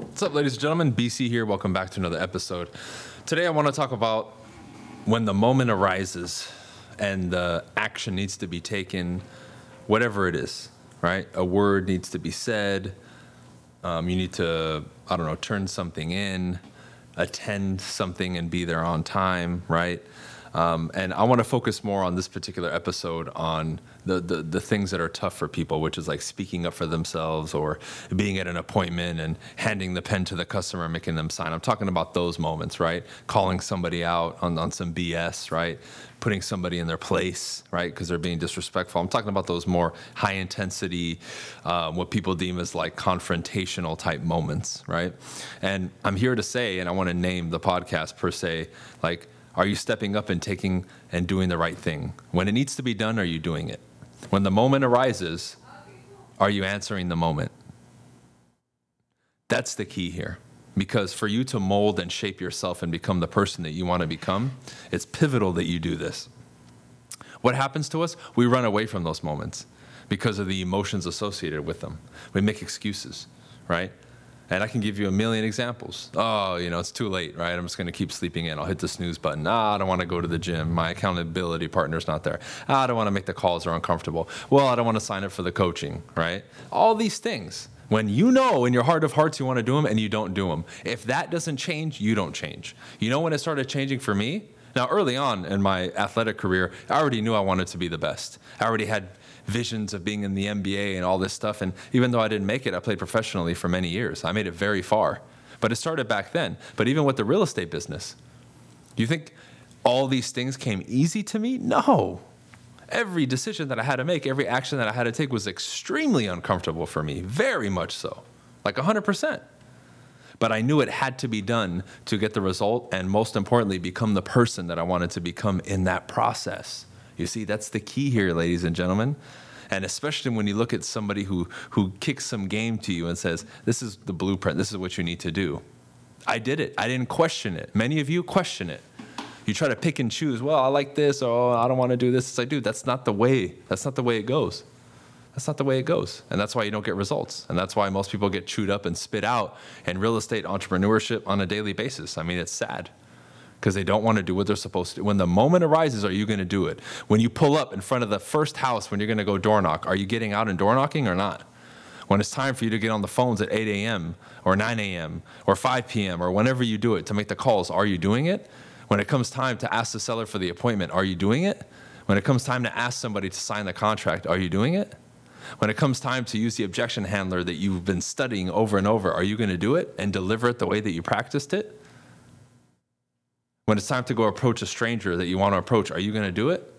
What's up, ladies and gentlemen? BC here. Welcome back to another episode. Today, I want to talk about when the moment arises and the action needs to be taken, whatever it is, right? A word needs to be said. Um, you need to, I don't know, turn something in, attend something and be there on time, right? Um, and I want to focus more on this particular episode on the, the, the things that are tough for people, which is like speaking up for themselves or being at an appointment and handing the pen to the customer, and making them sign. I'm talking about those moments, right? Calling somebody out on, on some BS, right? Putting somebody in their place, right? Because they're being disrespectful. I'm talking about those more high intensity, um, what people deem as like confrontational type moments, right? And I'm here to say, and I want to name the podcast per se, like, are you stepping up and taking and doing the right thing? When it needs to be done, are you doing it? When the moment arises, are you answering the moment? That's the key here. Because for you to mold and shape yourself and become the person that you want to become, it's pivotal that you do this. What happens to us? We run away from those moments because of the emotions associated with them. We make excuses, right? And I can give you a million examples. Oh, you know, it's too late, right? I'm just going to keep sleeping in. I'll hit the snooze button. Ah, I don't want to go to the gym. My accountability partner's not there. Ah, I don't want to make the calls. They're uncomfortable. Well, I don't want to sign up for the coaching, right? All these things. When you know in your heart of hearts you want to do them and you don't do them. If that doesn't change, you don't change. You know when it started changing for me? Now, early on in my athletic career, I already knew I wanted to be the best. I already had visions of being in the NBA and all this stuff. And even though I didn't make it, I played professionally for many years. I made it very far. But it started back then. But even with the real estate business, you think all these things came easy to me? No. Every decision that I had to make, every action that I had to take was extremely uncomfortable for me, very much so, like 100%. But I knew it had to be done to get the result and, most importantly, become the person that I wanted to become in that process. You see, that's the key here, ladies and gentlemen. And especially when you look at somebody who, who kicks some game to you and says, This is the blueprint, this is what you need to do. I did it. I didn't question it. Many of you question it. You try to pick and choose, well, I like this, or oh, I don't want to do this. It's like, dude, that's not the way. That's not the way it goes. That's not the way it goes. And that's why you don't get results. And that's why most people get chewed up and spit out in real estate entrepreneurship on a daily basis. I mean, it's sad because they don't want to do what they're supposed to do. When the moment arises, are you going to do it? When you pull up in front of the first house when you're going to go door knock, are you getting out and door knocking or not? When it's time for you to get on the phones at 8 a.m. or 9 a.m. or 5 p.m. or whenever you do it to make the calls, are you doing it? When it comes time to ask the seller for the appointment, are you doing it? When it comes time to ask somebody to sign the contract, are you doing it? When it comes time to use the objection handler that you've been studying over and over, are you going to do it and deliver it the way that you practiced it? When it's time to go approach a stranger that you want to approach, are you going to do it?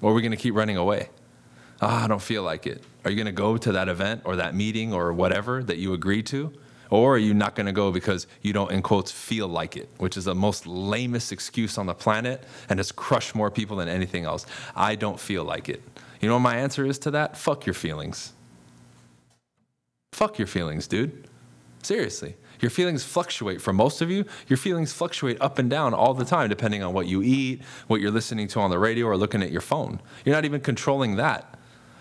Or are we going to keep running away? Ah, oh, I don't feel like it. Are you going to go to that event or that meeting or whatever that you agreed to? Or are you not going to go because you don't, in quotes, feel like it, which is the most lamest excuse on the planet and has crushed more people than anything else? I don't feel like it. You know what my answer is to that? Fuck your feelings. Fuck your feelings, dude. Seriously. Your feelings fluctuate. For most of you, your feelings fluctuate up and down all the time, depending on what you eat, what you're listening to on the radio, or looking at your phone. You're not even controlling that.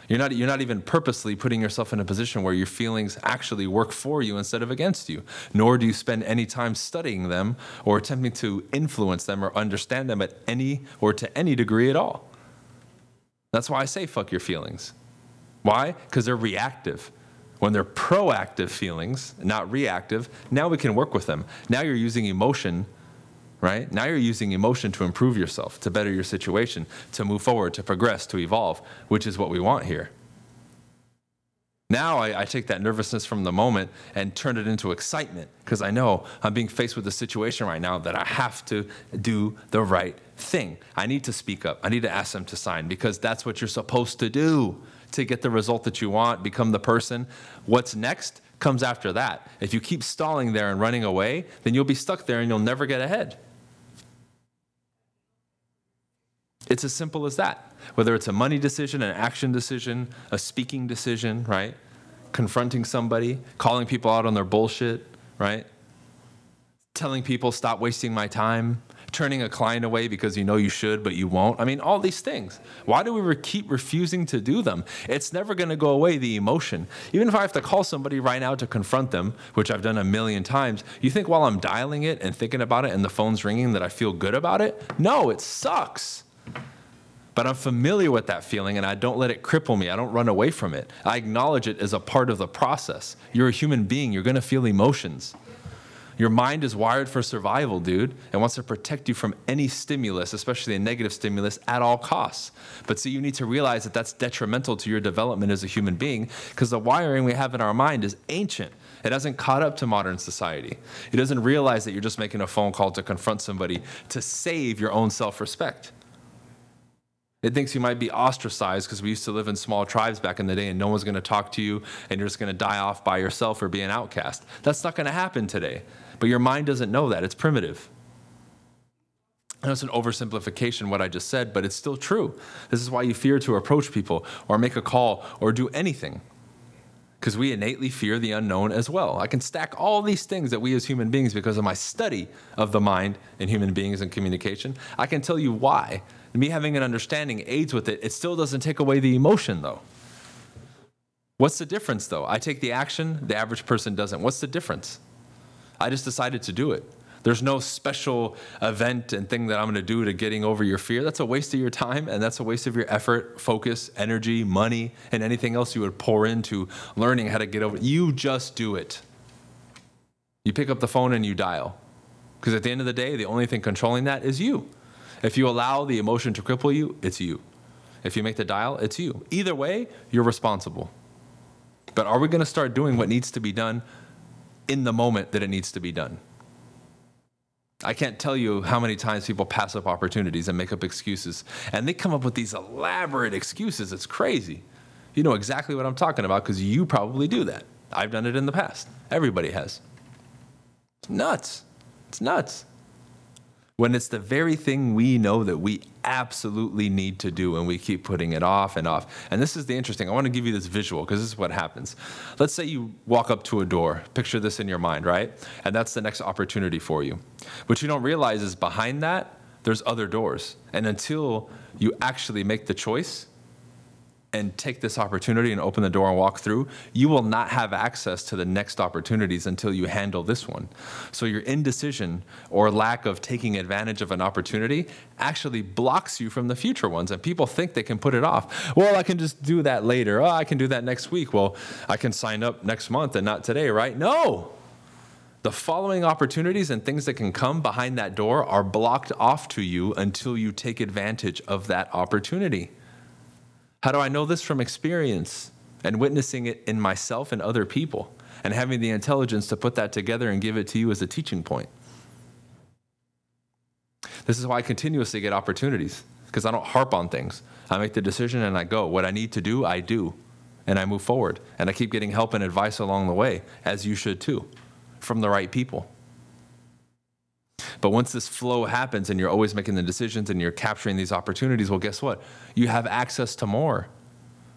You're not, you're not even purposely putting yourself in a position where your feelings actually work for you instead of against you. Nor do you spend any time studying them or attempting to influence them or understand them at any or to any degree at all. That's why I say fuck your feelings. Why? Because they're reactive. When they're proactive feelings, not reactive, now we can work with them. Now you're using emotion, right? Now you're using emotion to improve yourself, to better your situation, to move forward, to progress, to evolve, which is what we want here. Now I, I, take that nervousness from the moment and turn it into excitement because I know I'm being faced with a situation right now that I have to do the right thing. I need to speak up. I need to ask them to sign because that's what you're supposed to do to get the result that you want, become the person. What's next comes after that. If you keep stalling there and running away, then you'll be stuck there and you'll never get ahead. It's as simple as that. Whether it's a money decision, an action decision, a speaking decision, right? Confronting somebody, calling people out on their bullshit, right? Telling people, stop wasting my time, turning a client away because you know you should, but you won't. I mean, all these things. Why do we re- keep refusing to do them? It's never going to go away, the emotion. Even if I have to call somebody right now to confront them, which I've done a million times, you think while I'm dialing it and thinking about it and the phone's ringing that I feel good about it? No, it sucks. But I'm familiar with that feeling and I don't let it cripple me. I don't run away from it. I acknowledge it as a part of the process. You're a human being, you're going to feel emotions. Your mind is wired for survival, dude, and wants to protect you from any stimulus, especially a negative stimulus, at all costs. But see, you need to realize that that's detrimental to your development as a human being because the wiring we have in our mind is ancient. It hasn't caught up to modern society. It doesn't realize that you're just making a phone call to confront somebody to save your own self respect. It thinks you might be ostracized because we used to live in small tribes back in the day and no one's going to talk to you and you're just going to die off by yourself or be an outcast. That's not going to happen today. But your mind doesn't know that. It's primitive. I know it's an oversimplification what I just said, but it's still true. This is why you fear to approach people or make a call or do anything. Because we innately fear the unknown as well. I can stack all these things that we as human beings, because of my study of the mind and human beings and communication, I can tell you why. me having an understanding aids with it. It still doesn't take away the emotion, though. What's the difference, though? I take the action, the average person doesn't. What's the difference? I just decided to do it. There's no special event and thing that I'm going to do to getting over your fear. That's a waste of your time and that's a waste of your effort, focus, energy, money, and anything else you would pour into learning how to get over. You just do it. You pick up the phone and you dial. Because at the end of the day, the only thing controlling that is you. If you allow the emotion to cripple you, it's you. If you make the dial, it's you. Either way, you're responsible. But are we going to start doing what needs to be done in the moment that it needs to be done. I can't tell you how many times people pass up opportunities and make up excuses. And they come up with these elaborate excuses. It's crazy. You know exactly what I'm talking about because you probably do that. I've done it in the past. Everybody has. It's nuts. It's nuts when it's the very thing we know that we absolutely need to do and we keep putting it off and off. And this is the interesting. I want to give you this visual because this is what happens. Let's say you walk up to a door. Picture this in your mind, right? And that's the next opportunity for you. What you don't realize is behind that there's other doors. And until you actually make the choice, and take this opportunity and open the door and walk through, you will not have access to the next opportunities until you handle this one. So your indecision or lack of taking advantage of an opportunity actually blocks you from the future ones. And people think they can put it off. Well, I can just do that later. Oh, I can do that next week. Well, I can sign up next month and not today, right? No. The following opportunities and things that can come behind that door are blocked off to you until you take advantage of that opportunity. How do I know this from experience and witnessing it in myself and other people and having the intelligence to put that together and give it to you as a teaching point? This is why I continuously get opportunities because I don't harp on things. I make the decision and I go. What I need to do, I do. And I move forward. And I keep getting help and advice along the way, as you should too, from the right people. But once this flow happens and you're always making the decisions and you're capturing these opportunities, well, guess what? You have access to more.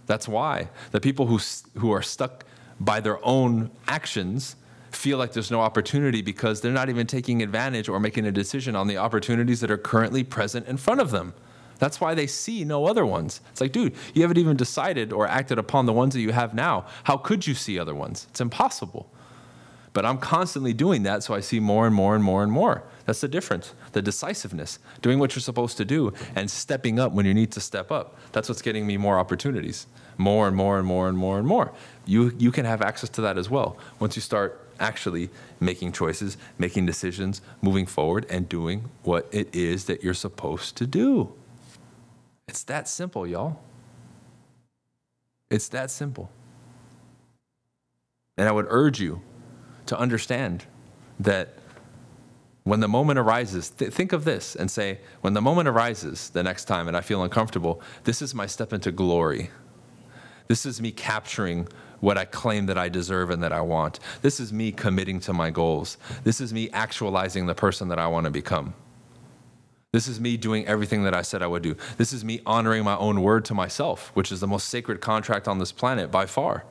That's why the people who, who are stuck by their own actions feel like there's no opportunity because they're not even taking advantage or making a decision on the opportunities that are currently present in front of them. That's why they see no other ones. It's like, dude, you haven't even decided or acted upon the ones that you have now. How could you see other ones? It's impossible. But I'm constantly doing that, so I see more and more and more and more. That's the difference. The decisiveness, doing what you're supposed to do and stepping up when you need to step up. That's what's getting me more opportunities. More and more and more and more and more. You, you can have access to that as well once you start actually making choices, making decisions, moving forward, and doing what it is that you're supposed to do. It's that simple, y'all. It's that simple. And I would urge you to understand that when the moment arises, th- think of this and say, when the moment arises the next time and I feel uncomfortable, this is my step into glory. This is me capturing what I claim that I deserve and that I want. This is me committing to my goals. This is me actualizing the person that I want to become. This is me doing everything that I said I would do. This is me honoring my own word to myself, which is the most sacred contract on this planet by far.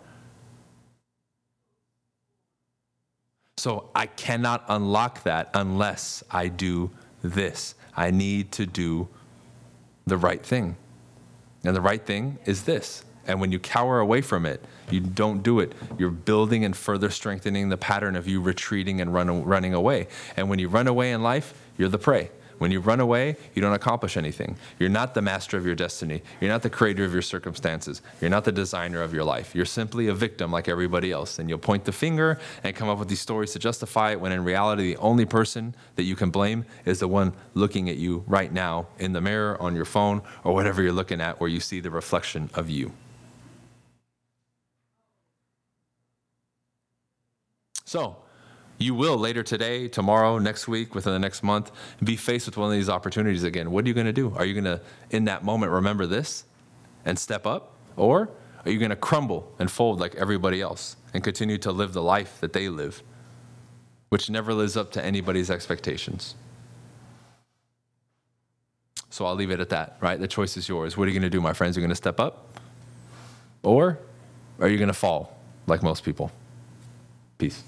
So I cannot unlock that unless I do this. I need to do the right thing. And the right thing is this. And when you cower away from it, you don't do it. You're building and further strengthening the pattern of you retreating and run, running away. And when you run away in life, you're the prey. When you run away, you don't accomplish anything. You're not the master of your destiny. You're not the creator of your circumstances. You're not the designer of your life. You're simply a victim like everybody else. And you'll point the finger and come up with these stories to justify it when in reality, the only person that you can blame is the one looking at you right now in the mirror, on your phone, or whatever you're looking at where you see the reflection of you. So, you will later today, tomorrow, next week, within the next month, be faced with one of these opportunities again. What are you going to do? Are you going to, in that moment, remember this and step up? Or are you going to crumble and fold like everybody else and continue to live the life that they live, which never lives up to anybody's expectations? So I'll leave it at that, right? The choice is yours. What are you going to do, my friends? Are you going to step up? Or are you going to fall like most people? Peace.